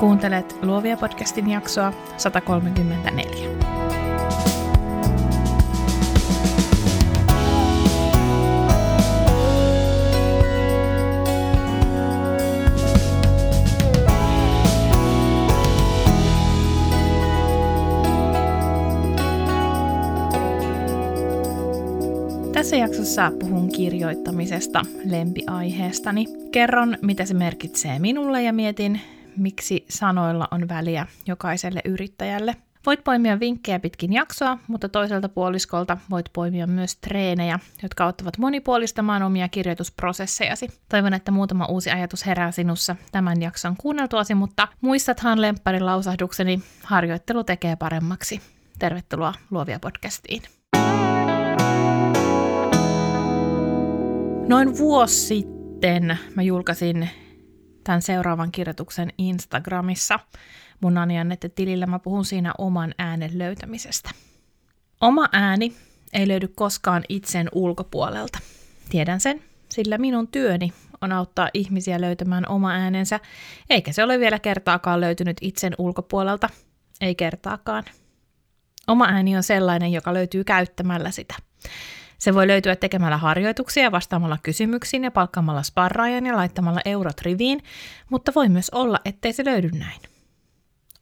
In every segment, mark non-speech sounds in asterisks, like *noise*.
Kuuntelet Luovia podcastin jaksoa 134. Tässä jaksossa puhun kirjoittamisesta lempiaiheestani. Kerron, mitä se merkitsee minulle ja mietin, miksi sanoilla on väliä jokaiselle yrittäjälle. Voit poimia vinkkejä pitkin jaksoa, mutta toiselta puoliskolta voit poimia myös treenejä, jotka auttavat monipuolistamaan omia kirjoitusprosessejasi. Toivon, että muutama uusi ajatus herää sinussa tämän jakson kuunneltuasi, mutta muistathan lempparin lausahdukseni, harjoittelu tekee paremmaksi. Tervetuloa Luovia podcastiin. Noin vuosi sitten mä julkaisin tämän seuraavan kirjoituksen Instagramissa. Mun Anjanette-tilillä mä puhun siinä oman äänen löytämisestä. Oma ääni ei löydy koskaan itsen ulkopuolelta. Tiedän sen, sillä minun työni on auttaa ihmisiä löytämään oma äänensä, eikä se ole vielä kertaakaan löytynyt itsen ulkopuolelta. Ei kertaakaan. Oma ääni on sellainen, joka löytyy käyttämällä sitä. Se voi löytyä tekemällä harjoituksia, vastaamalla kysymyksiin ja palkkaamalla sparraajan ja laittamalla eurot riviin, mutta voi myös olla, ettei se löydy näin.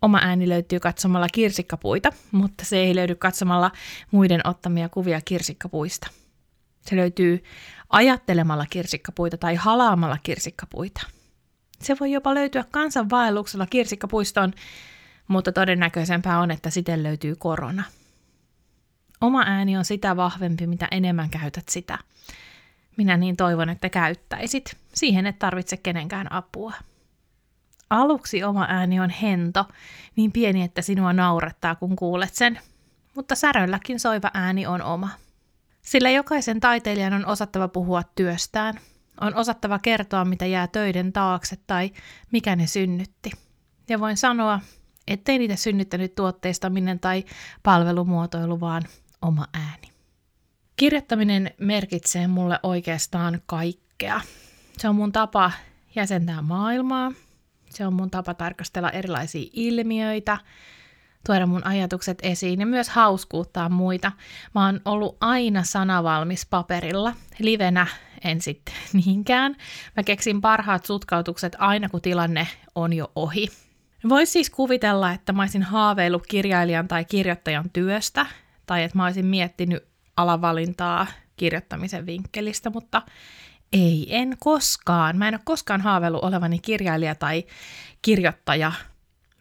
Oma ääni löytyy katsomalla kirsikkapuita, mutta se ei löydy katsomalla muiden ottamia kuvia kirsikkapuista. Se löytyy ajattelemalla kirsikkapuita tai halaamalla kirsikkapuita. Se voi jopa löytyä kansanvaelluksella kirsikkapuistoon, mutta todennäköisempää on, että siten löytyy korona – Oma ääni on sitä vahvempi, mitä enemmän käytät sitä. Minä niin toivon, että käyttäisit. Siihen et tarvitse kenenkään apua. Aluksi oma ääni on hento, niin pieni, että sinua naurattaa, kun kuulet sen. Mutta särölläkin soiva ääni on oma. Sillä jokaisen taiteilijan on osattava puhua työstään. On osattava kertoa, mitä jää töiden taakse tai mikä ne synnytti. Ja voin sanoa, ettei niitä synnyttänyt tuotteistaminen tai palvelumuotoilu, vaan oma ääni. Kirjoittaminen merkitsee mulle oikeastaan kaikkea. Se on mun tapa jäsentää maailmaa. Se on mun tapa tarkastella erilaisia ilmiöitä, tuoda mun ajatukset esiin ja myös hauskuuttaa muita. Mä oon ollut aina sanavalmis paperilla, livenä en sitten *laughs* niinkään. Mä keksin parhaat sutkautukset aina kun tilanne on jo ohi. Voisi siis kuvitella, että mä olisin haaveillut kirjailijan tai kirjoittajan työstä, tai että mä olisin miettinyt alavalintaa kirjoittamisen vinkkelistä, mutta ei, en koskaan. Mä en ole koskaan haaveillut olevani kirjailija tai kirjoittaja.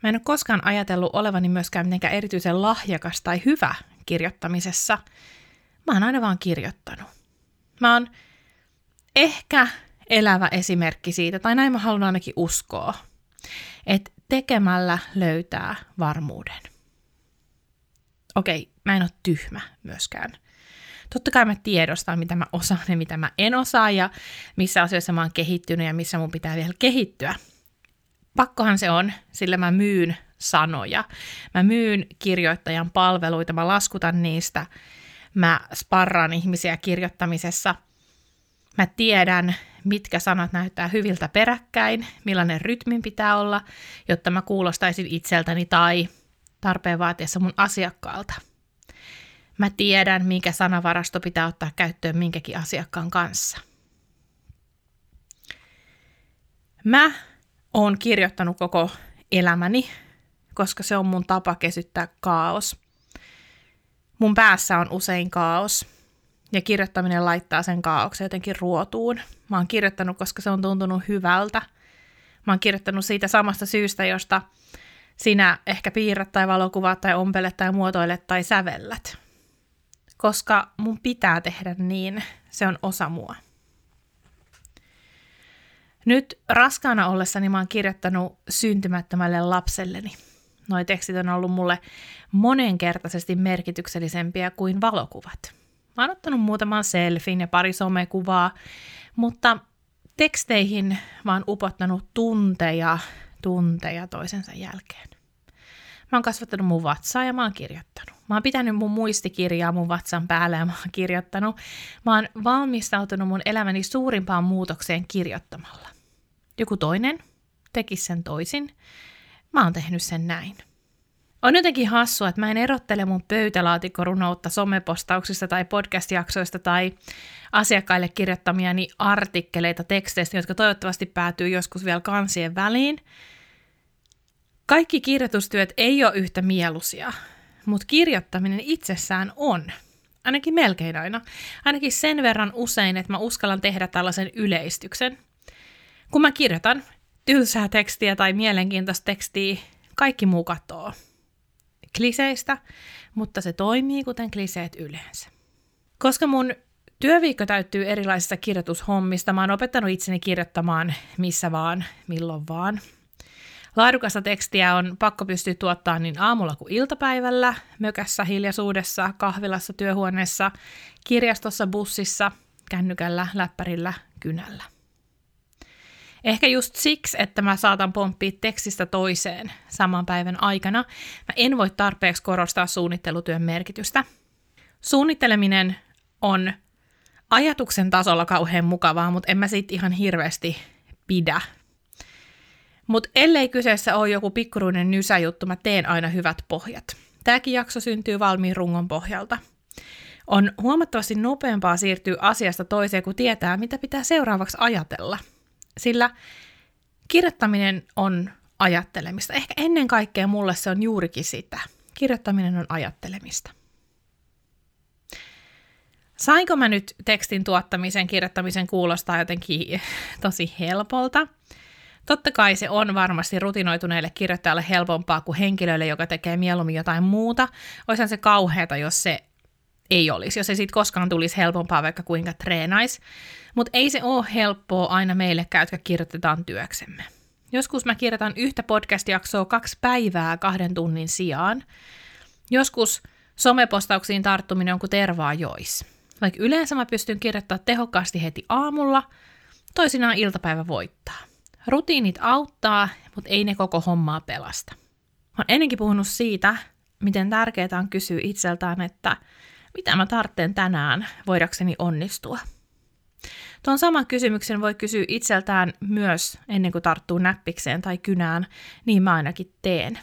Mä en ole koskaan ajatellut olevani myöskään mitenkään erityisen lahjakas tai hyvä kirjoittamisessa. Mä oon aina vaan kirjoittanut. Mä oon ehkä elävä esimerkki siitä, tai näin mä haluan ainakin uskoa, että tekemällä löytää varmuuden. Okei, mä en ole tyhmä myöskään. Totta kai mä tiedostan, mitä mä osaan ja mitä mä en osaa ja missä asioissa mä oon kehittynyt ja missä mun pitää vielä kehittyä. Pakkohan se on, sillä mä myyn sanoja. Mä myyn kirjoittajan palveluita, mä laskutan niistä, mä sparraan ihmisiä kirjoittamisessa. Mä tiedän, mitkä sanat näyttää hyviltä peräkkäin, millainen rytmin pitää olla, jotta mä kuulostaisin itseltäni tai tarpeen vaatiessa mun asiakkaalta. Mä tiedän, minkä sanavarasto pitää ottaa käyttöön minkäkin asiakkaan kanssa. Mä oon kirjoittanut koko elämäni, koska se on mun tapa kesyttää kaos. Mun päässä on usein kaos, ja kirjoittaminen laittaa sen kaauksen jotenkin ruotuun. Mä oon kirjoittanut, koska se on tuntunut hyvältä. Mä oon kirjoittanut siitä samasta syystä, josta sinä ehkä piirrät tai valokuvaat tai ompelet tai muotoilet tai sävellät. Koska mun pitää tehdä niin, se on osa mua. Nyt raskaana ollessani mä oon kirjoittanut syntymättömälle lapselleni. Noi tekstit on ollut mulle monenkertaisesti merkityksellisempiä kuin valokuvat. Mä oon ottanut muutaman selfin ja pari somekuvaa, mutta teksteihin mä oon upottanut tunteja, tunteja toisensa jälkeen. Mä oon kasvattanut mun vatsaa ja mä oon kirjoittanut. Mä oon pitänyt mun muistikirjaa mun vatsan päällä ja mä oon kirjoittanut. Mä oon valmistautunut mun elämäni suurimpaan muutokseen kirjoittamalla. Joku toinen teki sen toisin. mä oon tehnyt sen näin. On jotenkin hassua, että mä en erottele mun pöytälaatikkorunoutta somepostauksista tai podcast-jaksoista tai asiakkaille kirjoittamiani artikkeleita teksteistä, jotka toivottavasti päätyy joskus vielä kansien väliin. Kaikki kirjoitustyöt ei ole yhtä mieluisia, mutta kirjoittaminen itsessään on. Ainakin melkein aina. Ainakin sen verran usein, että mä uskallan tehdä tällaisen yleistyksen. Kun mä kirjoitan tylsää tekstiä tai mielenkiintoista tekstiä, kaikki muu katoo. Kliseistä, mutta se toimii kuten kliseet yleensä. Koska mun työviikko täyttyy erilaisista kirjoitushommista, mä oon opettanut itseni kirjoittamaan missä vaan, milloin vaan. Laadukasta tekstiä on pakko pystyä tuottaa niin aamulla kuin iltapäivällä, mökässä, hiljaisuudessa, kahvilassa, työhuoneessa, kirjastossa, bussissa, kännykällä, läppärillä, kynällä. Ehkä just siksi, että mä saatan pomppia tekstistä toiseen saman päivän aikana, mä en voi tarpeeksi korostaa suunnittelutyön merkitystä. Suunnitteleminen on ajatuksen tasolla kauhean mukavaa, mutta en mä siitä ihan hirveästi pidä. Mutta ellei kyseessä ole joku pikkuruinen nysäjuttu, mä teen aina hyvät pohjat. Tämäkin jakso syntyy valmiin rungon pohjalta. On huomattavasti nopeampaa siirtyä asiasta toiseen, kun tietää, mitä pitää seuraavaksi ajatella – sillä kirjoittaminen on ajattelemista. Ehkä ennen kaikkea mulle se on juurikin sitä. Kirjoittaminen on ajattelemista. Sainko mä nyt tekstin tuottamisen, kirjoittamisen kuulostaa jotenkin tosi helpolta? Totta kai se on varmasti rutinoituneelle kirjoittajalle helpompaa kuin henkilölle, joka tekee mieluummin jotain muuta. Olisihan se kauheata, jos se ei olisi, jos ei siitä koskaan tulisi helpompaa, vaikka kuinka treenais. Mutta ei se ole helppoa aina meillekään, jotka kirjoitetaan työksemme. Joskus mä kirjoitan yhtä podcast-jaksoa kaksi päivää kahden tunnin sijaan. Joskus somepostauksiin tarttuminen on kuin tervaa jois. Vaikka yleensä mä pystyn kirjoittamaan tehokkaasti heti aamulla, toisinaan iltapäivä voittaa. Rutiinit auttaa, mutta ei ne koko hommaa pelasta. Mä oon ennenkin puhunut siitä, miten tärkeää on kysyä itseltään, että mitä mä tarvitsen tänään voidakseni onnistua. Tuon saman kysymyksen voi kysyä itseltään myös ennen kuin tarttuu näppikseen tai kynään, niin mä ainakin teen.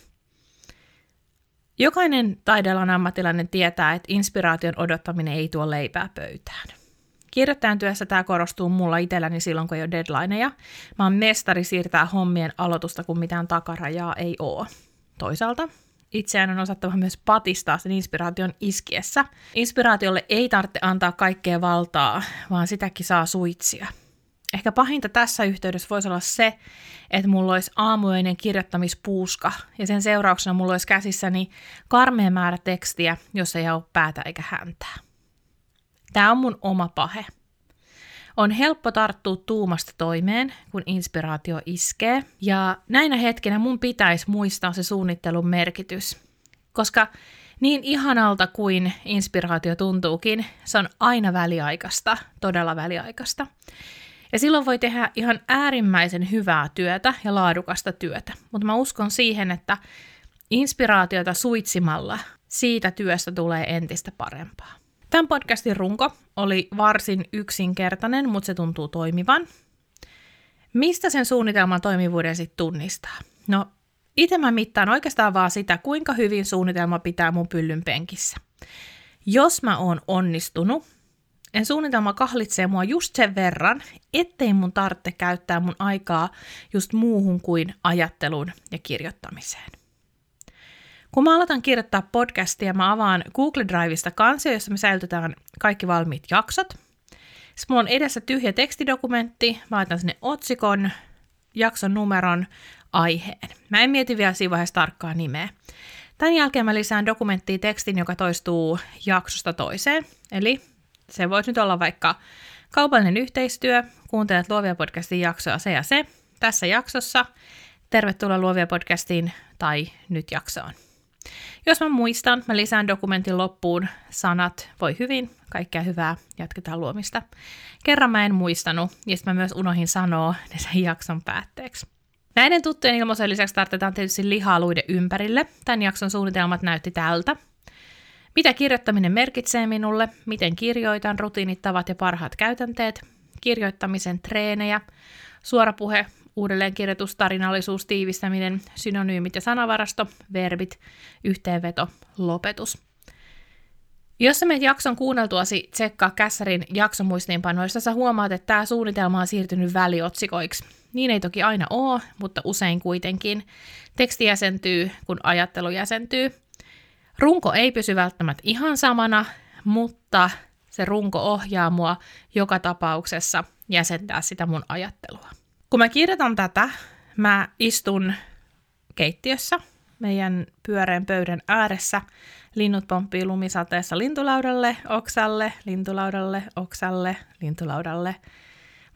Jokainen taidealan ammattilainen tietää, että inspiraation odottaminen ei tuo leipää pöytään. Kirjoittajan työssä tämä korostuu mulla itselläni silloin, kun ei ole deadlineja. Mä oon mestari siirtää hommien aloitusta, kun mitään takarajaa ei oo. Toisaalta itseään on osattava myös patistaa sen inspiraation iskiessä. Inspiraatiolle ei tarvitse antaa kaikkea valtaa, vaan sitäkin saa suitsia. Ehkä pahinta tässä yhteydessä voisi olla se, että mulla olisi aamuinen kirjoittamispuuska ja sen seurauksena mulla olisi käsissäni karmea määrä tekstiä, jossa ei ole päätä eikä häntää. Tämä on mun oma pahe. On helppo tarttua tuumasta toimeen, kun inspiraatio iskee. Ja näinä hetkinä mun pitäisi muistaa se suunnittelun merkitys. Koska niin ihanalta kuin inspiraatio tuntuukin, se on aina väliaikaista, todella väliaikaista. Ja silloin voi tehdä ihan äärimmäisen hyvää työtä ja laadukasta työtä. Mutta mä uskon siihen, että inspiraatiota suitsimalla siitä työstä tulee entistä parempaa. Tämän podcastin runko oli varsin yksinkertainen, mutta se tuntuu toimivan. Mistä sen suunnitelman toimivuuden sitten tunnistaa? No, itse mä mittaan oikeastaan vaan sitä, kuinka hyvin suunnitelma pitää mun pyllyn penkissä. Jos mä oon onnistunut, en suunnitelma kahlitsee mua just sen verran, ettei mun tarvitse käyttää mun aikaa just muuhun kuin ajatteluun ja kirjoittamiseen. Kun mä aloitan kirjoittaa podcastia, mä avaan Google Driveista kansio, jossa me säilytetään kaikki valmiit jaksot. Sitten mulla on edessä tyhjä tekstidokumentti, mä laitan sinne otsikon, jakson numeron, aiheen. Mä en mieti vielä siinä vaiheessa tarkkaa nimeä. Tämän jälkeen mä lisään dokumenttiin tekstin, joka toistuu jaksosta toiseen. Eli se voisi nyt olla vaikka kaupallinen yhteistyö, kuuntelet Luovia podcastin jaksoa se ja se. Tässä jaksossa tervetuloa Luovia podcastiin tai nyt jaksoon. Jos mä muistan, mä lisään dokumentin loppuun sanat, voi hyvin, kaikkea hyvää, jatketaan luomista. Kerran mä en muistanut, ja sitten mä myös unohin sanoa ne sen jakson päätteeksi. Näiden tuttujen ilmoisen lisäksi tarvitaan tietysti lihaa luiden ympärille. Tämän jakson suunnitelmat näytti tältä. Mitä kirjoittaminen merkitsee minulle, miten kirjoitan, rutiinit, tavat ja parhaat käytänteet, kirjoittamisen treenejä, suorapuhe, uudelleenkirjoitus, tarinallisuus, tiivistäminen, synonyymit ja sanavarasto, verbit, yhteenveto, lopetus. Jos sä menet jakson kuunneltuasi, tsekkaa Kässärin jaksomuistiinpanoista, sä huomaat, että tämä suunnitelma on siirtynyt väliotsikoiksi. Niin ei toki aina ole, mutta usein kuitenkin. Teksti jäsentyy, kun ajattelu jäsentyy. Runko ei pysy välttämättä ihan samana, mutta se runko ohjaa mua joka tapauksessa jäsentää sitä mun ajattelua. Kun mä kirjoitan tätä, mä istun keittiössä meidän pyöreän pöydän ääressä. Linnut pomppii lumisateessa lintulaudalle, oksalle, lintulaudalle, oksalle, lintulaudalle.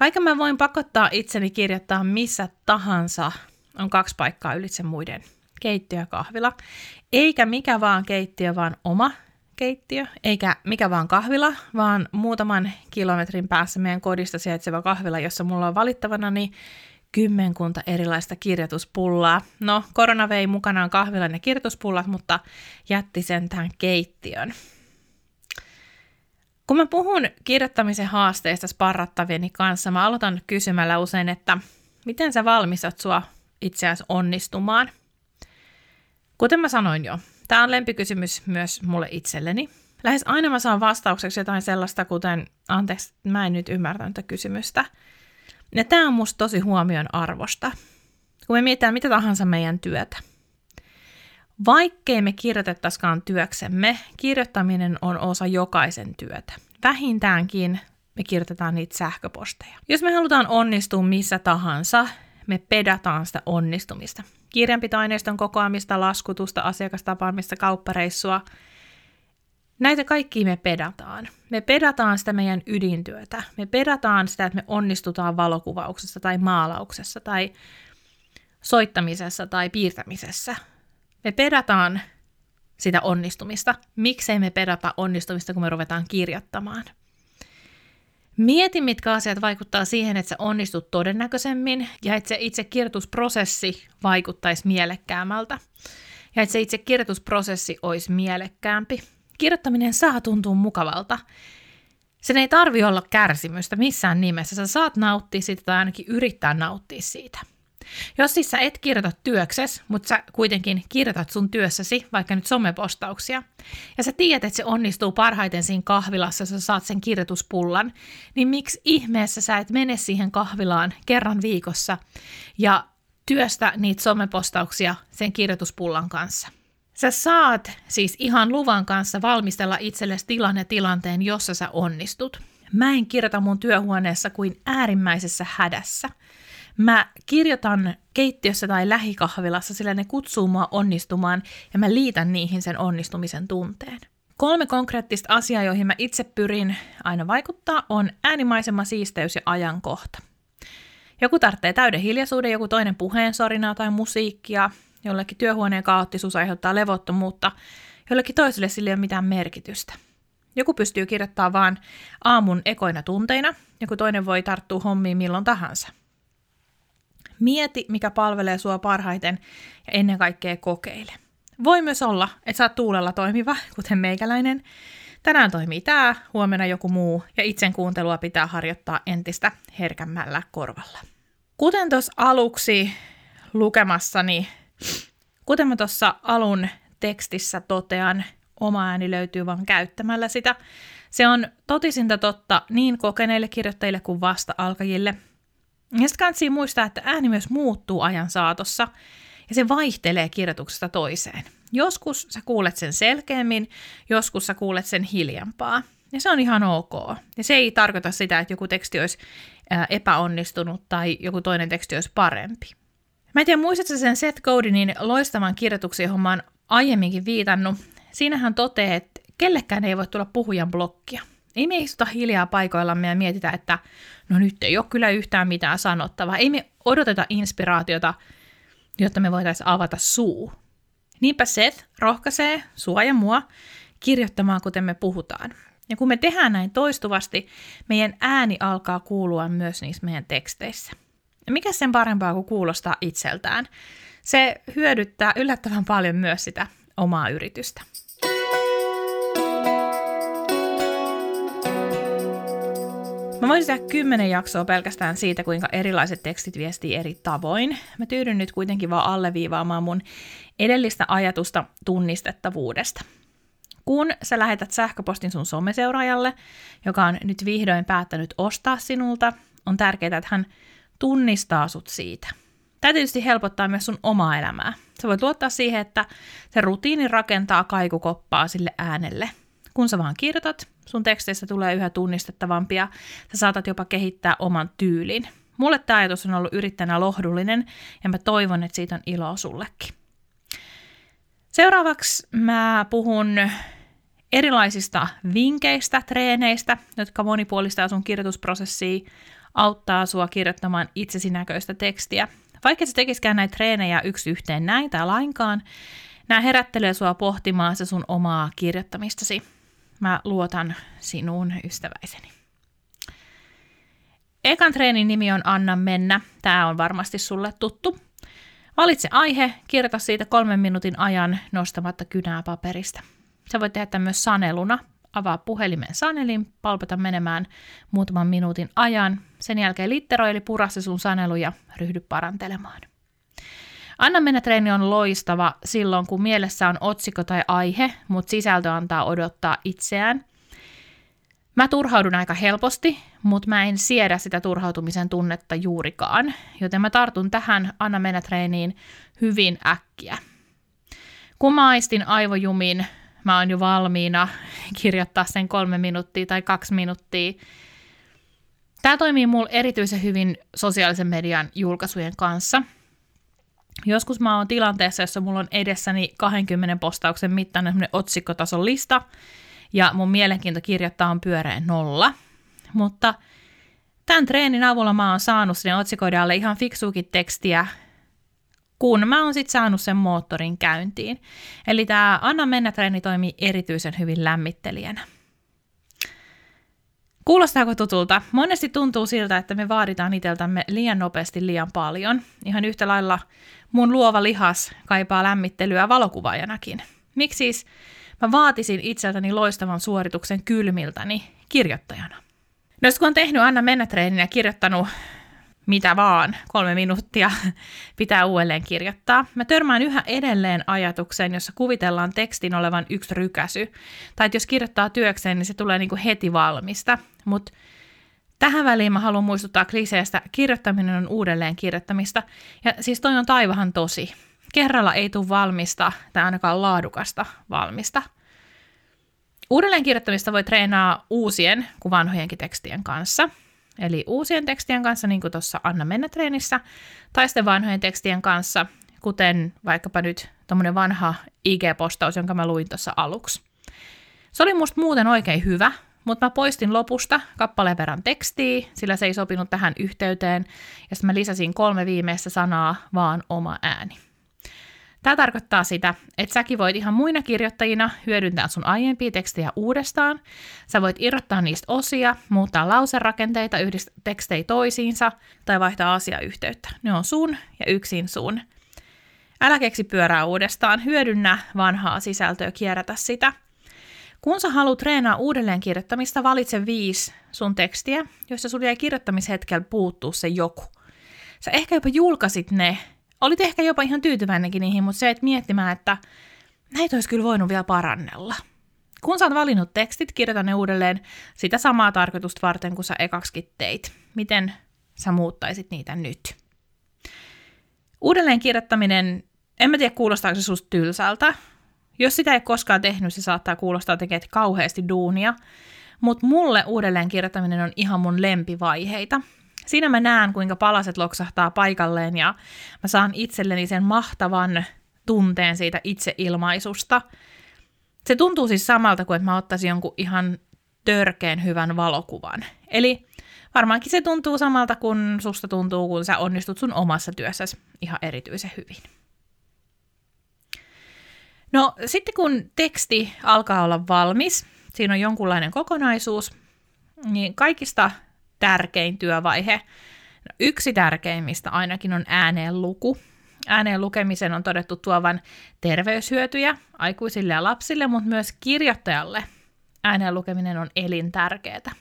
Vaikka mä voin pakottaa itseni kirjoittaa missä tahansa, on kaksi paikkaa ylitse muiden. Keittiö ja kahvila. Eikä mikä vaan keittiö, vaan oma keittiö, eikä mikä vaan kahvila, vaan muutaman kilometrin päässä meidän kodista sijaitseva kahvila, jossa mulla on valittavana niin kymmenkunta erilaista kirjoituspullaa. No, korona vei mukanaan kahvilan ja kirjoituspullat, mutta jätti sen tähän keittiön. Kun mä puhun kirjoittamisen haasteista sparrattavieni kanssa, mä aloitan kysymällä usein, että miten sä valmistat sua itseäsi onnistumaan? Kuten mä sanoin jo, Tämä on lempikysymys myös mulle itselleni. Lähes aina mä saan vastaukseksi jotain sellaista, kuten, anteeksi, mä en nyt ymmärtänyt tätä kysymystä. Ja tämä on musta tosi huomion arvosta, kun me mietitään mitä tahansa meidän työtä. Vaikkei me kirjoitettaisikaan työksemme, kirjoittaminen on osa jokaisen työtä. Vähintäänkin me kirjoitetaan niitä sähköposteja. Jos me halutaan onnistua missä tahansa, me pedataan sitä onnistumista kirjanpitoaineiston kokoamista, laskutusta, asiakastapaamista, kauppareissua. Näitä kaikki me pedataan. Me pedataan sitä meidän ydintyötä. Me pedataan sitä, että me onnistutaan valokuvauksessa tai maalauksessa tai soittamisessa tai piirtämisessä. Me pedataan sitä onnistumista. Miksei me pedata onnistumista, kun me ruvetaan kirjoittamaan? Mieti, mitkä asiat vaikuttaa siihen, että sä onnistut todennäköisemmin ja että se itse kirjoitusprosessi vaikuttaisi mielekkäämältä ja että se itse kirjoitusprosessi olisi mielekkäämpi. Kirjoittaminen saa tuntua mukavalta. Sen ei tarvi olla kärsimystä missään nimessä. Sä saat nauttia siitä tai ainakin yrittää nauttia siitä. Jos siis sä et kirjoita työkses, mutta sä kuitenkin kirjoitat sun työssäsi, vaikka nyt somepostauksia, ja sä tiedät, että se onnistuu parhaiten siinä kahvilassa, sä saat sen kirjoituspullan, niin miksi ihmeessä sä et mene siihen kahvilaan kerran viikossa ja työstä niitä somepostauksia sen kirjoituspullan kanssa? Sä saat siis ihan luvan kanssa valmistella itsellesi tilanne tilanteen, jossa sä onnistut. Mä en kirjoita mun työhuoneessa kuin äärimmäisessä hädässä – Mä kirjoitan keittiössä tai lähikahvilassa, sillä ne kutsuu mua onnistumaan ja mä liitän niihin sen onnistumisen tunteen. Kolme konkreettista asiaa, joihin mä itse pyrin aina vaikuttaa, on äänimaisema, siisteys ja ajankohta. Joku tarvitsee täyden hiljaisuuden, joku toinen puheensorinaa tai musiikkia, jollekin työhuoneen kaoottisuus aiheuttaa levottomuutta, jollekin toiselle sillä ei ole mitään merkitystä. Joku pystyy kirjoittamaan vain aamun ekoina tunteina, joku toinen voi tarttua hommiin milloin tahansa – Mieti, mikä palvelee sua parhaiten ja ennen kaikkea kokeile. Voi myös olla, että sä oot tuulella toimiva, kuten meikäläinen. Tänään toimii tää, huomenna joku muu, ja itsen kuuntelua pitää harjoittaa entistä herkämmällä korvalla. Kuten tuossa aluksi lukemassani, kuten mä tuossa alun tekstissä totean, oma ääni löytyy vain käyttämällä sitä. Se on totisinta totta niin kokeneille kirjoittajille kuin vasta-alkajille – ja sitten kannattaa muistaa, että ääni myös muuttuu ajan saatossa ja se vaihtelee kirjoituksesta toiseen. Joskus sä kuulet sen selkeämmin, joskus sä kuulet sen hiljempaa. Ja se on ihan ok. Ja se ei tarkoita sitä, että joku teksti olisi epäonnistunut tai joku toinen teksti olisi parempi. Mä en tiedä, muistatko sen Seth Godinin loistavan kirjoituksen, johon mä oon aiemminkin viitannut. Siinähän toteaa, että kellekään ei voi tulla puhujan blokkia. Ei me istuta hiljaa paikoillamme ja mietitä, että no nyt ei ole kyllä yhtään mitään sanottavaa. Ei me odoteta inspiraatiota, jotta me voitaisiin avata suu. Niinpä Seth rohkaisee sua ja mua kirjoittamaan, kuten me puhutaan. Ja kun me tehdään näin toistuvasti, meidän ääni alkaa kuulua myös niissä meidän teksteissä. Ja mikä sen parempaa kuin kuulostaa itseltään? Se hyödyttää yllättävän paljon myös sitä omaa yritystä. Mä voisin tehdä kymmenen jaksoa pelkästään siitä, kuinka erilaiset tekstit viestii eri tavoin. Mä tyydyn nyt kuitenkin vaan alleviivaamaan mun edellistä ajatusta tunnistettavuudesta. Kun sä lähetät sähköpostin sun someseuraajalle, joka on nyt vihdoin päättänyt ostaa sinulta, on tärkeää, että hän tunnistaa sut siitä. Tämä tietysti helpottaa myös sun omaa elämää. Sä voit luottaa siihen, että se rutiini rakentaa kaikukoppaa sille äänelle. Kun sä vaan kirjoitat, sun teksteistä tulee yhä tunnistettavampia, sä saatat jopa kehittää oman tyylin. Mulle tämä ajatus on ollut yrittäjänä lohdullinen ja mä toivon, että siitä on iloa sullekin. Seuraavaksi mä puhun erilaisista vinkkeistä, treeneistä, jotka monipuolistaa sun kirjoitusprosessia, auttaa sua kirjoittamaan itsesi näköistä tekstiä. Vaikka sä tekisikään näitä treenejä yksi yhteen näin tai lainkaan, nämä herättelee sua pohtimaan se sun omaa kirjoittamistasi. Mä luotan sinuun, ystäväiseni. Ekan treenin nimi on Anna mennä. Tämä on varmasti sulle tuttu. Valitse aihe, kirjoita siitä kolmen minuutin ajan nostamatta kynää paperista. Sä voit tehdä tämän myös saneluna. Avaa puhelimen sanelin, palpata menemään muutaman minuutin ajan. Sen jälkeen litteroi eli pura se sun sanelu ja ryhdy parantelemaan. Anna mennä treeni on loistava silloin, kun mielessä on otsikko tai aihe, mutta sisältö antaa odottaa itseään. Mä turhaudun aika helposti, mutta mä en siedä sitä turhautumisen tunnetta juurikaan, joten mä tartun tähän Anna mennä treeniin hyvin äkkiä. Kun mä aistin aivojumin, mä oon jo valmiina *laughs* kirjoittaa sen kolme minuuttia tai kaksi minuuttia. Tämä toimii mulle erityisen hyvin sosiaalisen median julkaisujen kanssa – Joskus mä oon tilanteessa, jossa mulla on edessäni 20 postauksen mittainen otsikkotason lista, ja mun mielenkiinto kirjoittaa on pyöreä nolla. Mutta tämän treenin avulla mä oon saanut sinne otsikoiden alle ihan fiksuukin tekstiä, kun mä oon sitten saanut sen moottorin käyntiin. Eli tämä Anna mennä treeni toimii erityisen hyvin lämmittelijänä. Kuulostaako tutulta? Monesti tuntuu siltä, että me vaaditaan itseltämme liian nopeasti liian paljon. Ihan yhtä lailla mun luova lihas kaipaa lämmittelyä valokuvaajanakin. Miksi siis mä vaatisin itseltäni loistavan suorituksen kylmiltäni kirjoittajana? No kun on tehnyt Anna mennä treenin ja kirjoittanut mitä vaan, kolme minuuttia *laughs* pitää uudelleen kirjoittaa. Mä törmään yhä edelleen ajatukseen, jossa kuvitellaan tekstin olevan yksi rykäsy. Tai että jos kirjoittaa työkseen, niin se tulee niin kuin heti valmista. Mutta tähän väliin mä haluan muistuttaa kliseestä, kirjoittaminen on uudelleen kirjoittamista. Ja siis toi on taivahan tosi. Kerralla ei tule valmista tai ainakaan laadukasta valmista. Uudelleen kirjoittamista voi treenaa uusien kuin vanhojenkin tekstien kanssa – Eli uusien tekstien kanssa, niin kuin tuossa Anna mennä treenissä, tai sitten vanhojen tekstien kanssa, kuten vaikkapa nyt tuommoinen vanha IG-postaus, jonka mä luin tuossa aluksi. Se oli musta muuten oikein hyvä, mutta mä poistin lopusta kappaleen verran tekstiä, sillä se ei sopinut tähän yhteyteen, ja sitten mä lisäsin kolme viimeistä sanaa, vaan oma ääni. Tämä tarkoittaa sitä, että säkin voit ihan muina kirjoittajina hyödyntää sun aiempia tekstejä uudestaan. Sä voit irrottaa niistä osia, muuttaa lauserakenteita, yhdistää tekstejä toisiinsa tai vaihtaa asiayhteyttä. Ne on sun ja yksin sun. Älä keksi pyörää uudestaan, hyödynnä vanhaa sisältöä, kierrätä sitä. Kun sä haluat treenaa uudelleen kirjoittamista, valitse viisi sun tekstiä, joissa sulla jäi kirjoittamishetkellä puuttuu se joku. Sä ehkä jopa julkaisit ne olit ehkä jopa ihan tyytyväinenkin niihin, mutta se, että miettimään, että näitä olisi kyllä voinut vielä parannella. Kun sä oot valinnut tekstit, kirjoita ne uudelleen sitä samaa tarkoitusta varten kuin sä ekaksikin teit. Miten sä muuttaisit niitä nyt? Uudelleen kirjoittaminen, en mä tiedä kuulostaako se susta tylsältä. Jos sitä ei koskaan tehnyt, se saattaa kuulostaa tekemään kauheasti duunia. Mutta mulle uudelleen kirjoittaminen on ihan mun lempivaiheita siinä mä näen, kuinka palaset loksahtaa paikalleen ja mä saan itselleni sen mahtavan tunteen siitä itseilmaisusta. Se tuntuu siis samalta kuin, että mä ottaisin jonkun ihan törkeen hyvän valokuvan. Eli varmaankin se tuntuu samalta kuin susta tuntuu, kun sä onnistut sun omassa työssäsi ihan erityisen hyvin. No sitten kun teksti alkaa olla valmis, siinä on jonkunlainen kokonaisuus, niin kaikista tärkein työvaihe. No, yksi tärkeimmistä ainakin on ääneen luku. Ääneen lukemisen on todettu tuovan terveyshyötyjä aikuisille ja lapsille, mutta myös kirjoittajalle ääneen lukeminen on elintärkeää.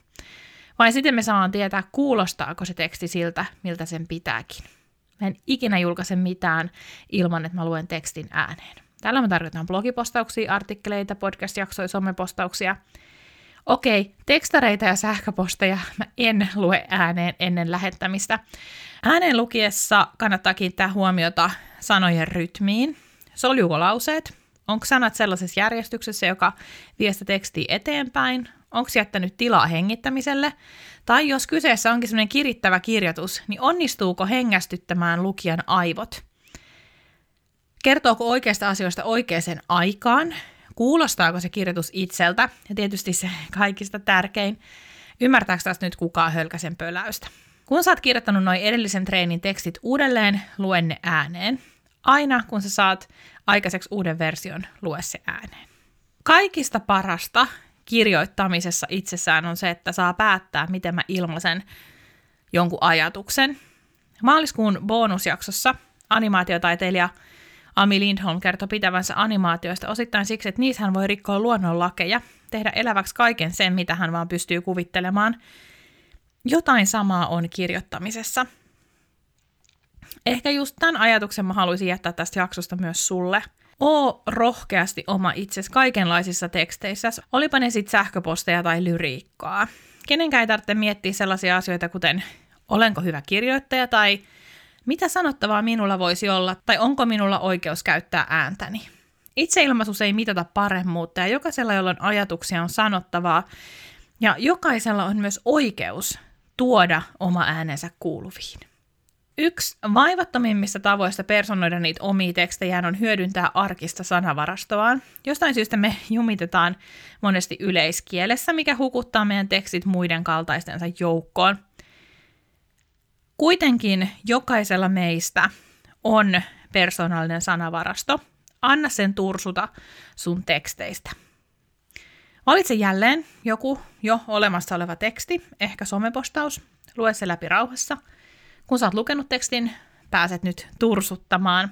vai sitten me saan tietää, kuulostaako se teksti siltä, miltä sen pitääkin. Mä en ikinä julkaise mitään ilman, että mä luen tekstin ääneen. Tällä mä tarkoitan blogipostauksia, artikkeleita, podcast-jaksoja, somepostauksia. Okei, tekstareita ja sähköposteja mä en lue ääneen ennen lähettämistä. Ääneen lukiessa kannattaa kiinnittää huomiota sanojen rytmiin. Soljuuko lauseet? Onko sanat sellaisessa järjestyksessä, joka vie sitä tekstiä eteenpäin? Onko jättänyt tilaa hengittämiselle? Tai jos kyseessä onkin sellainen kirittävä kirjoitus, niin onnistuuko hengästyttämään lukijan aivot? Kertooko oikeista asioista oikeaan aikaan? Kuulostaako se kirjoitus itseltä? Ja tietysti se kaikista tärkein, ymmärtääkö tästä nyt kukaan hölkäsen pöläystä? Kun sä oot kirjoittanut noin edellisen treenin tekstit uudelleen, luen ne ääneen. Aina kun sä saat aikaiseksi uuden version, lue se ääneen. Kaikista parasta kirjoittamisessa itsessään on se, että saa päättää, miten mä ilmaisen jonkun ajatuksen. Maaliskuun bonusjaksossa animaatiotaiteilija Ami Lindholm kertoi pitävänsä animaatioista osittain siksi, että niissä hän voi rikkoa luonnonlakeja, tehdä eläväksi kaiken sen, mitä hän vaan pystyy kuvittelemaan. Jotain samaa on kirjoittamisessa. Ehkä just tämän ajatuksen mä haluaisin jättää tästä jaksosta myös sulle – Oo rohkeasti oma itsesi kaikenlaisissa teksteissä, olipa ne sitten sähköposteja tai lyriikkaa. Kenenkään ei tarvitse miettiä sellaisia asioita, kuten olenko hyvä kirjoittaja tai mitä sanottavaa minulla voisi olla tai onko minulla oikeus käyttää ääntäni. Itseilmaisuus ei mitata paremmuutta ja jokaisella, jolla on ajatuksia, on sanottavaa ja jokaisella on myös oikeus tuoda oma äänensä kuuluviin. Yksi vaivattomimmista tavoista personoida niitä omia tekstejään on hyödyntää arkista sanavarastoaan. Jostain syystä me jumitetaan monesti yleiskielessä, mikä hukuttaa meidän tekstit muiden kaltaistensa joukkoon. Kuitenkin jokaisella meistä on persoonallinen sanavarasto. Anna sen tursuta sun teksteistä. Valitse jälleen joku jo olemassa oleva teksti, ehkä somepostaus, lue se läpi rauhassa – kun sä oot lukenut tekstin, pääset nyt tursuttamaan.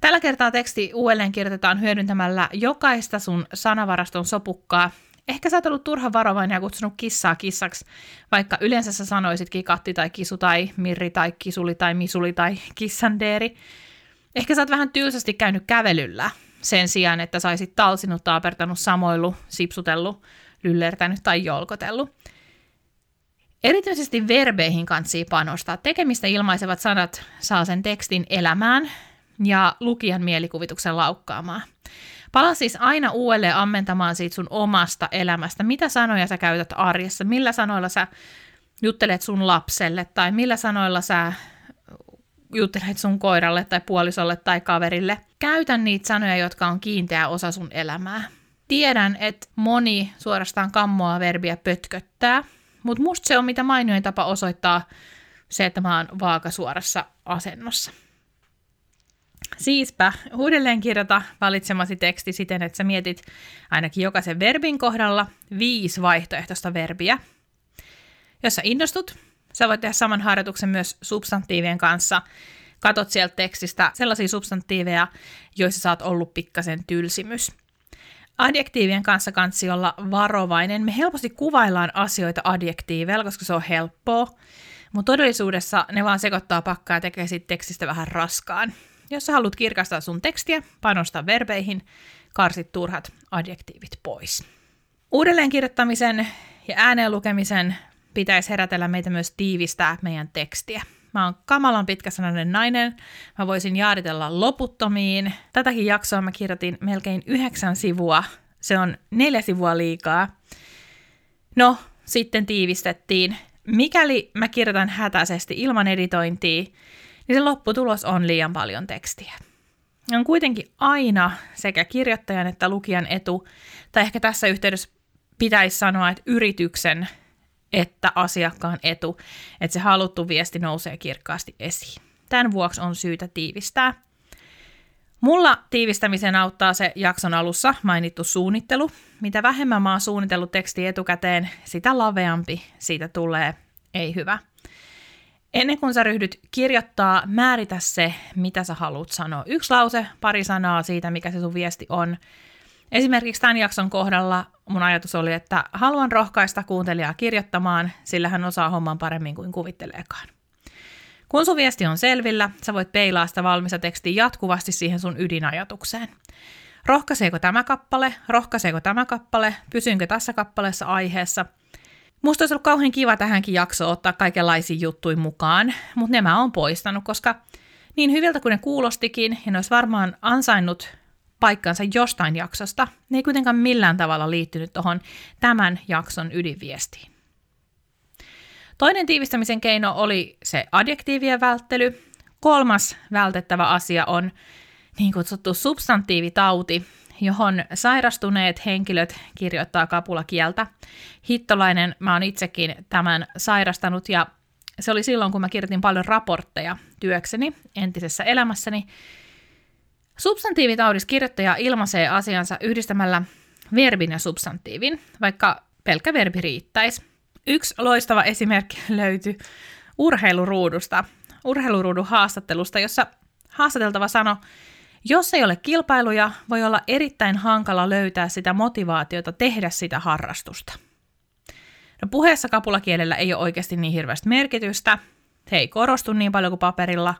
Tällä kertaa teksti uudelleen kirjoitetaan hyödyntämällä jokaista sun sanavaraston sopukkaa. Ehkä sä oot ollut turha varovainen ja kutsunut kissaa kissaksi, vaikka yleensä sä sanoisit kikatti tai kisu tai mirri tai kisuli tai misuli tai kissandeeri. Ehkä sä oot vähän tylsästi käynyt kävelyllä sen sijaan, että saisit talsinut, taapertanut, samoillut, sipsutellut, lyllertänyt tai jolkotellut. Erityisesti verbeihin kansi panostaa. Tekemistä ilmaisevat sanat saa sen tekstin elämään ja lukijan mielikuvituksen laukkaamaan. Palaa siis aina uudelleen ammentamaan siitä sun omasta elämästä. Mitä sanoja sä käytät arjessa? Millä sanoilla sä juttelet sun lapselle? Tai millä sanoilla sä juttelet sun koiralle tai puolisolle tai kaverille? Käytä niitä sanoja, jotka on kiinteä osa sun elämää. Tiedän, että moni suorastaan kammoa verbiä pötköttää – mutta musta se on mitä mainioin tapa osoittaa se, että mä oon vaakasuorassa asennossa. Siispä uudelleen kirjoita valitsemasi teksti siten, että sä mietit ainakin jokaisen verbin kohdalla viisi vaihtoehtoista verbiä. Jos sä innostut, sä voit tehdä saman harjoituksen myös substantiivien kanssa. Katot sieltä tekstistä sellaisia substantiiveja, joissa sä oot ollut pikkasen tylsimys. Adjektiivien kanssa kansi olla varovainen. Me helposti kuvaillaan asioita adjektiiveilla, koska se on helppoa, mutta todellisuudessa ne vaan sekoittaa pakkaa ja tekee siitä tekstistä vähän raskaan. Jos sä haluat kirkastaa sun tekstiä, panosta verbeihin, karsit turhat adjektiivit pois. Uudelleen kirjoittamisen ja ääneen lukemisen pitäisi herätellä meitä myös tiivistää meidän tekstiä. Mä oon kamalan pitkäsanainen nainen. Mä voisin jaaritella loputtomiin. Tätäkin jaksoa mä kirjoitin melkein yhdeksän sivua. Se on neljä sivua liikaa. No, sitten tiivistettiin. Mikäli mä kirjoitan hätäisesti ilman editointia, niin se lopputulos on liian paljon tekstiä. On kuitenkin aina sekä kirjoittajan että lukijan etu, tai ehkä tässä yhteydessä pitäisi sanoa, että yrityksen että asiakkaan etu, että se haluttu viesti nousee kirkkaasti esiin. Tämän vuoksi on syytä tiivistää. Mulla tiivistämisen auttaa se jakson alussa mainittu suunnittelu. Mitä vähemmän mä oon suunnitellut teksti etukäteen, sitä laveampi siitä tulee ei hyvä. Ennen kuin sä ryhdyt kirjoittaa, määritä se, mitä sä haluat sanoa. Yksi lause, pari sanaa siitä, mikä se sun viesti on. Esimerkiksi tämän jakson kohdalla mun ajatus oli, että haluan rohkaista kuuntelijaa kirjoittamaan, sillä hän osaa homman paremmin kuin kuvitteleekaan. Kun sun viesti on selvillä, sä voit peilaa sitä valmista tekstiä jatkuvasti siihen sun ydinajatukseen. Rohkaiseeko tämä kappale? Rohkaiseeko tämä kappale? Pysynkö tässä kappaleessa aiheessa? Musta olisi ollut kauhean kiva tähänkin jaksoon ottaa kaikenlaisia juttuja mukaan, mutta nämä on poistanut, koska niin hyviltä kuin ne kuulostikin, ja ne olisi varmaan ansainnut paikkansa jostain jaksosta, ne ei kuitenkaan millään tavalla liittynyt tuohon tämän jakson ydinviestiin. Toinen tiivistämisen keino oli se adjektiivien välttely. Kolmas vältettävä asia on niin kutsuttu substantiivitauti, johon sairastuneet henkilöt kirjoittaa kapulakieltä. Hittolainen, mä oon itsekin tämän sairastanut ja se oli silloin, kun mä kirjoitin paljon raportteja työkseni entisessä elämässäni. Substantiivitaudis kirjoittaja ilmaisee asiansa yhdistämällä verbin ja substantiivin, vaikka pelkkä verbi riittäisi. Yksi loistava esimerkki löytyi urheiluruudusta, urheiluruudun haastattelusta, jossa haastateltava sanoi, jos ei ole kilpailuja, voi olla erittäin hankala löytää sitä motivaatiota tehdä sitä harrastusta. No puheessa kapulakielellä ei ole oikeasti niin hirveästi merkitystä, se ei korostu niin paljon kuin paperilla.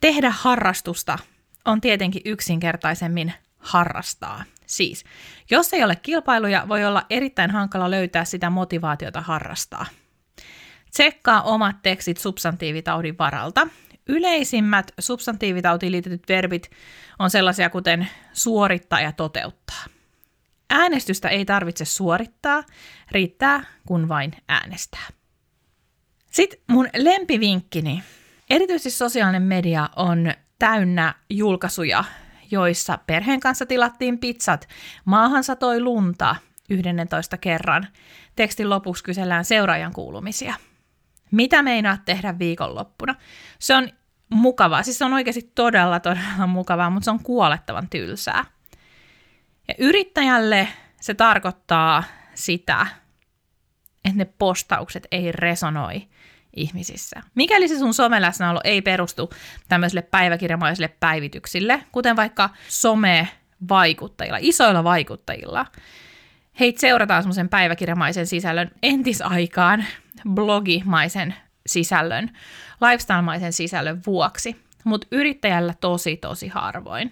Tehdä harrastusta on tietenkin yksinkertaisemmin harrastaa. Siis, jos ei ole kilpailuja, voi olla erittäin hankala löytää sitä motivaatiota harrastaa. Tsekkaa omat tekstit substantiivitaudin varalta. Yleisimmät substantiivitautiin liitetyt verbit on sellaisia kuten suorittaa ja toteuttaa. Äänestystä ei tarvitse suorittaa, riittää kun vain äänestää. Sitten mun lempivinkkini. Erityisesti sosiaalinen media on täynnä julkaisuja, joissa perheen kanssa tilattiin pizzat, maahan satoi lunta 11 kerran. Tekstin lopuksi kysellään seuraajan kuulumisia. Mitä meinaat tehdä viikonloppuna? Se on mukavaa, siis se on oikeasti todella, todella mukavaa, mutta se on kuolettavan tylsää. Ja yrittäjälle se tarkoittaa sitä, että ne postaukset ei resonoi ihmisissä. Mikäli se sun someläsnäolo ei perustu tämmöisille päiväkirjamaisille päivityksille, kuten vaikka some-vaikuttajilla, isoilla vaikuttajilla, heitä seurataan semmoisen päiväkirjamaisen sisällön entisaikaan blogimaisen sisällön, lifestyle-maisen sisällön vuoksi, mutta yrittäjällä tosi tosi harvoin.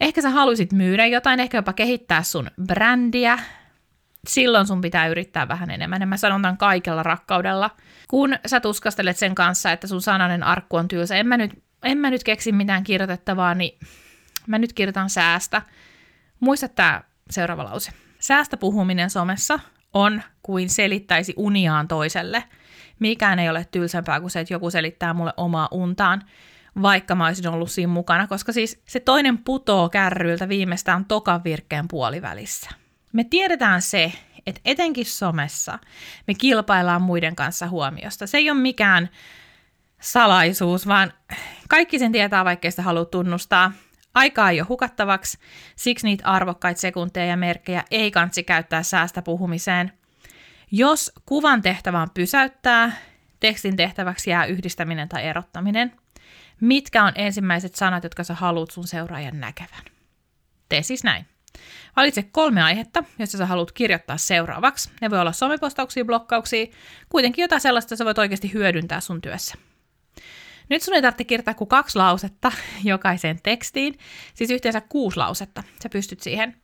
Ehkä sä haluaisit myydä jotain, ehkä jopa kehittää sun brändiä, silloin sun pitää yrittää vähän enemmän. Ja mä sanon tämän kaikella rakkaudella. Kun sä tuskastelet sen kanssa, että sun sananen arkku on tylsä, en mä nyt, en mä nyt keksi mitään kirjoitettavaa, niin mä nyt kirjoitan säästä. Muista tämä seuraava lause. Säästä puhuminen somessa on kuin selittäisi uniaan toiselle. Mikään ei ole tylsempää kuin se, että joku selittää mulle omaa untaan, vaikka mä olisin ollut siinä mukana, koska siis se toinen putoo kärryiltä viimeistään tokan virkkeen puolivälissä. Me tiedetään se, että etenkin somessa me kilpaillaan muiden kanssa huomiosta. Se ei ole mikään salaisuus, vaan kaikki sen tietää, vaikkei sitä halua tunnustaa. Aikaa ei ole hukattavaksi, siksi niitä arvokkaita sekunteja ja merkkejä ei kansi käyttää säästä puhumiseen. Jos kuvan tehtävä on pysäyttää, tekstin tehtäväksi jää yhdistäminen tai erottaminen. Mitkä on ensimmäiset sanat, jotka sä haluat sun seuraajan näkevän? Tee siis näin. Valitse kolme aihetta, joista sä haluat kirjoittaa seuraavaksi. Ne voi olla somepostauksia, blokkauksia, kuitenkin jotain sellaista, sä voit oikeasti hyödyntää sun työssä. Nyt sun ei tarvitse kirjoittaa kuin kaksi lausetta *laughs* jokaiseen tekstiin, siis yhteensä kuusi lausetta. Sä pystyt siihen.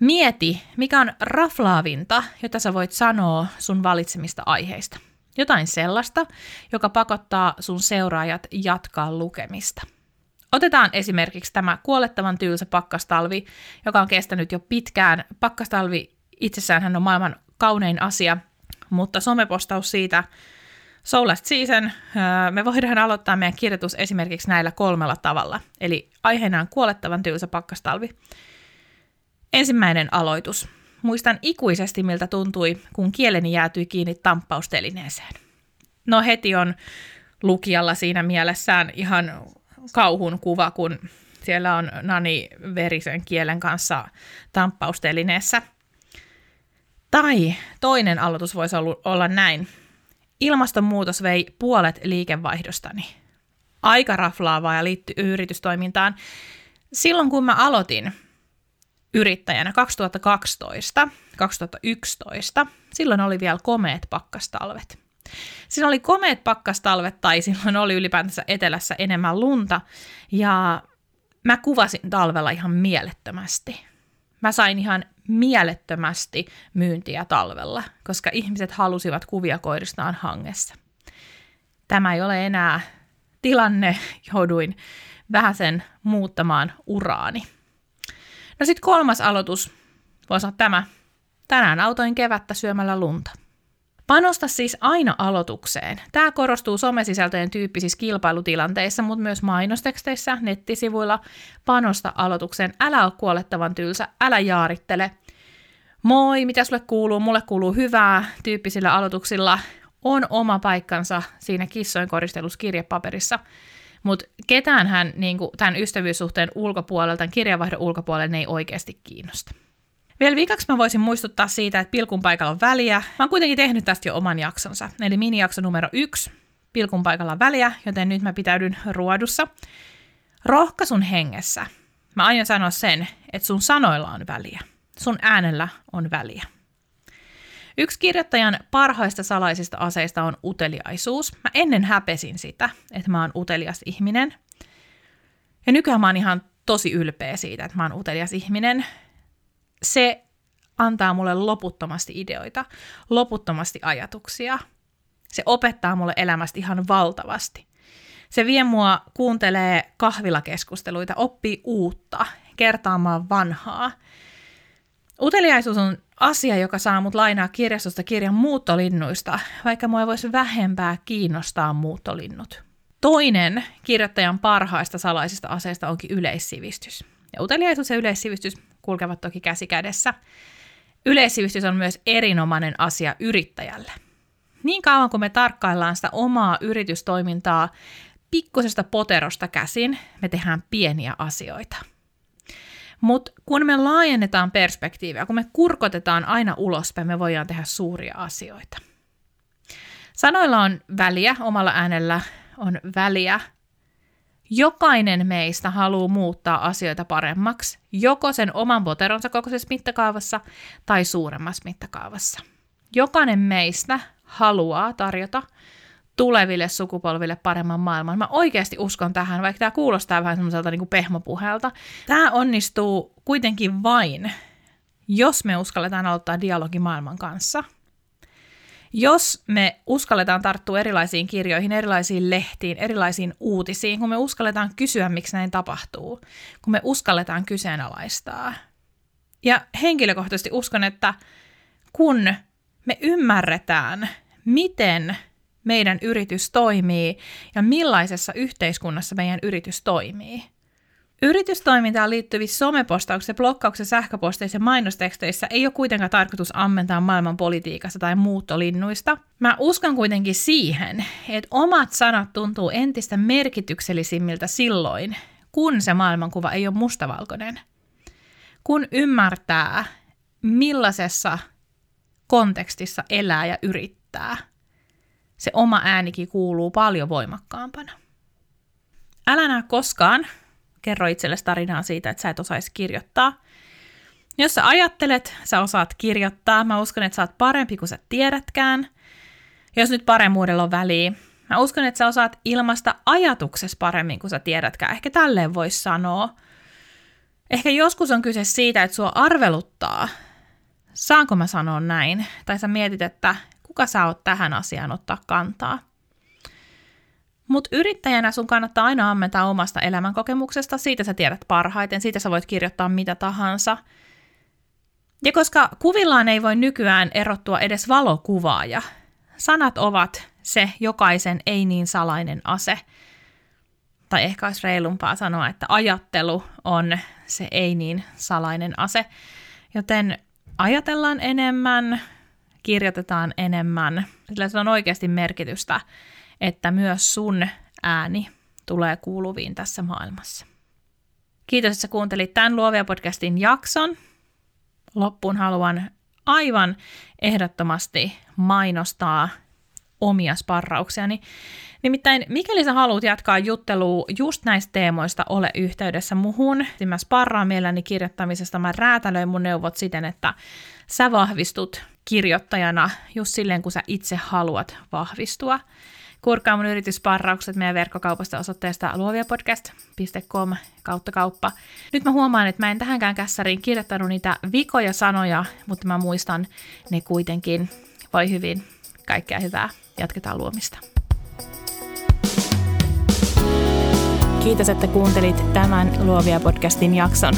Mieti, mikä on raflaavinta, jota sä voit sanoa sun valitsemista aiheista. Jotain sellaista, joka pakottaa sun seuraajat jatkaa lukemista – Otetaan esimerkiksi tämä kuolettavan tylsä pakkastalvi, joka on kestänyt jo pitkään. Pakkastalvi itsessään on maailman kaunein asia, mutta somepostaus siitä So Last Season, me voidaan aloittaa meidän kirjoitus esimerkiksi näillä kolmella tavalla. Eli aiheena on kuolettavan tylsä pakkastalvi. Ensimmäinen aloitus. Muistan ikuisesti, miltä tuntui, kun kieleni jäätyi kiinni tamppaustelineeseen. No heti on lukijalla siinä mielessään ihan kauhun kuva, kun siellä on Nani verisen kielen kanssa tamppaustelineessä. Tai toinen aloitus voisi olla näin. Ilmastonmuutos vei puolet liikevaihdostani. Aika raflaavaa ja liittyy yritystoimintaan. Silloin kun mä aloitin, yrittäjänä 2012, 2011. Silloin oli vielä komeet pakkastalvet. Siinä oli komeet pakkastalvet tai silloin oli ylipäätänsä etelässä enemmän lunta ja mä kuvasin talvella ihan mielettömästi. Mä sain ihan mielettömästi myyntiä talvella, koska ihmiset halusivat kuvia koiristaan hangessa. Tämä ei ole enää tilanne, *laughs* jouduin vähän sen muuttamaan uraani. No sitten kolmas aloitus, voisi olla tämä. Tänään autoin kevättä syömällä lunta. Panosta siis aina aloitukseen. Tämä korostuu somesisältöjen tyyppisissä kilpailutilanteissa, mutta myös mainosteksteissä, nettisivuilla. Panosta aloitukseen. Älä ole kuolettavan tylsä, älä jaarittele. Moi, mitä sulle kuuluu? Mulle kuuluu hyvää tyyppisillä aloituksilla. On oma paikkansa siinä kissojen koristelussa kirjepaperissa. Mutta ketään hän niin tämän ystävyyssuhteen ulkopuolelta, tämän kirjavaihdon ulkopuolella, ei oikeasti kiinnosta. Vielä viikaksi mä voisin muistuttaa siitä, että pilkun paikalla on väliä. Mä oon kuitenkin tehnyt tästä jo oman jaksonsa, eli minijakso numero yksi, pilkun paikalla on väliä, joten nyt mä pitäydyn ruodussa. Rohkaisun hengessä. Mä aion sanoa sen, että sun sanoilla on väliä. Sun äänellä on väliä. Yksi kirjoittajan parhaista salaisista aseista on uteliaisuus. Mä ennen häpesin sitä, että mä oon utelias ihminen. Ja nykyään mä oon ihan tosi ylpeä siitä, että mä oon utelias ihminen se antaa mulle loputtomasti ideoita, loputtomasti ajatuksia. Se opettaa mulle elämästä ihan valtavasti. Se vie mua kuuntelee kahvilakeskusteluita, oppii uutta, kertaamaan vanhaa. Uteliaisuus on asia, joka saa mut lainaa kirjastosta kirjan muuttolinnuista, vaikka mua voisi vähempää kiinnostaa muuttolinnut. Toinen kirjoittajan parhaista salaisista aseista onkin yleissivistys. Ja uteliaisuus ja yleissivistys kulkevat toki käsi kädessä. Yleissivistys on myös erinomainen asia yrittäjälle. Niin kauan kuin me tarkkaillaan sitä omaa yritystoimintaa pikkusesta poterosta käsin, me tehdään pieniä asioita. Mutta kun me laajennetaan perspektiiviä, kun me kurkotetaan aina ulospäin, me voidaan tehdä suuria asioita. Sanoilla on väliä, omalla äänellä on väliä, Jokainen meistä haluaa muuttaa asioita paremmaksi, joko sen oman poteronsa kokoisessa mittakaavassa tai suuremmassa mittakaavassa. Jokainen meistä haluaa tarjota tuleville sukupolville paremman maailman. Mä oikeasti uskon tähän, vaikka tämä kuulostaa vähän semmoiselta niin pehmopuheelta. Tämä onnistuu kuitenkin vain, jos me uskalletaan aloittaa dialogi maailman kanssa – jos me uskalletaan tarttua erilaisiin kirjoihin, erilaisiin lehtiin, erilaisiin uutisiin, kun me uskalletaan kysyä, miksi näin tapahtuu, kun me uskalletaan kyseenalaistaa. Ja henkilökohtaisesti uskon, että kun me ymmärretään, miten meidän yritys toimii ja millaisessa yhteiskunnassa meidän yritys toimii – Yritystoimintaan liittyvissä somepostauksissa, blokkauksissa, sähköposteissa ja mainosteksteissä ei ole kuitenkaan tarkoitus ammentaa maailman politiikasta tai muuttolinnuista. Mä uskon kuitenkin siihen, että omat sanat tuntuu entistä merkityksellisimmiltä silloin, kun se maailmankuva ei ole mustavalkoinen. Kun ymmärtää, millaisessa kontekstissa elää ja yrittää, se oma äänikin kuuluu paljon voimakkaampana. Älä näe koskaan kerro itsellesi tarinaa siitä, että sä et osaisi kirjoittaa. Jos sä ajattelet, sä osaat kirjoittaa, mä uskon, että sä oot parempi kuin sä tiedätkään. Jos nyt paremmuudella on väliä, mä uskon, että sä osaat ilmaista ajatuksessa paremmin kuin sä tiedätkään. Ehkä tälleen voisi sanoa. Ehkä joskus on kyse siitä, että sua arveluttaa. Saanko mä sanoa näin? Tai sä mietit, että kuka sä oot tähän asiaan ottaa kantaa. Mutta yrittäjänä sun kannattaa aina ammentaa omasta elämänkokemuksesta, siitä sä tiedät parhaiten, siitä sä voit kirjoittaa mitä tahansa. Ja koska kuvillaan ei voi nykyään erottua edes valokuvaaja, sanat ovat se jokaisen ei niin salainen ase. Tai ehkä olisi reilumpaa sanoa, että ajattelu on se ei niin salainen ase. Joten ajatellaan enemmän, kirjoitetaan enemmän, sillä se on oikeasti merkitystä että myös sun ääni tulee kuuluviin tässä maailmassa. Kiitos, että kuuntelit tämän Luovia podcastin jakson. Loppuun haluan aivan ehdottomasti mainostaa omia sparrauksiani. Nimittäin, mikäli sä haluat jatkaa juttelua just näistä teemoista, ole yhteydessä muhun. Mä sparraan mielelläni kirjoittamisesta, mä räätälöin mun neuvot siten, että sä vahvistut kirjoittajana just silleen, kun sä itse haluat vahvistua. Kurkkaa mun yritysparraukset meidän verkkokaupasta osoitteesta luoviapodcast.com kautta kauppa. Nyt mä huomaan, että mä en tähänkään kässäriin kirjoittanut niitä vikoja sanoja, mutta mä muistan ne kuitenkin. Voi hyvin, kaikkea hyvää. Jatketaan luomista. Kiitos, että kuuntelit tämän Luovia podcastin jakson.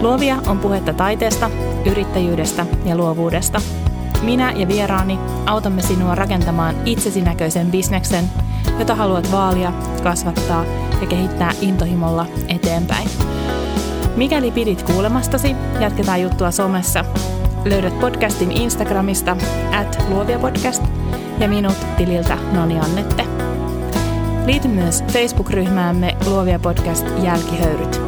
Luovia on puhetta taiteesta, yrittäjyydestä ja luovuudesta. Minä ja vieraani autamme sinua rakentamaan itsesi näköisen bisneksen, jota haluat vaalia, kasvattaa ja kehittää intohimolla eteenpäin. Mikäli pidit kuulemastasi, jatketaan juttua somessa. Löydät podcastin Instagramista at luoviapodcast ja minut tililtä Noni Annette. Liity myös Facebook-ryhmäämme Luovia podcast Jälkihöyryt.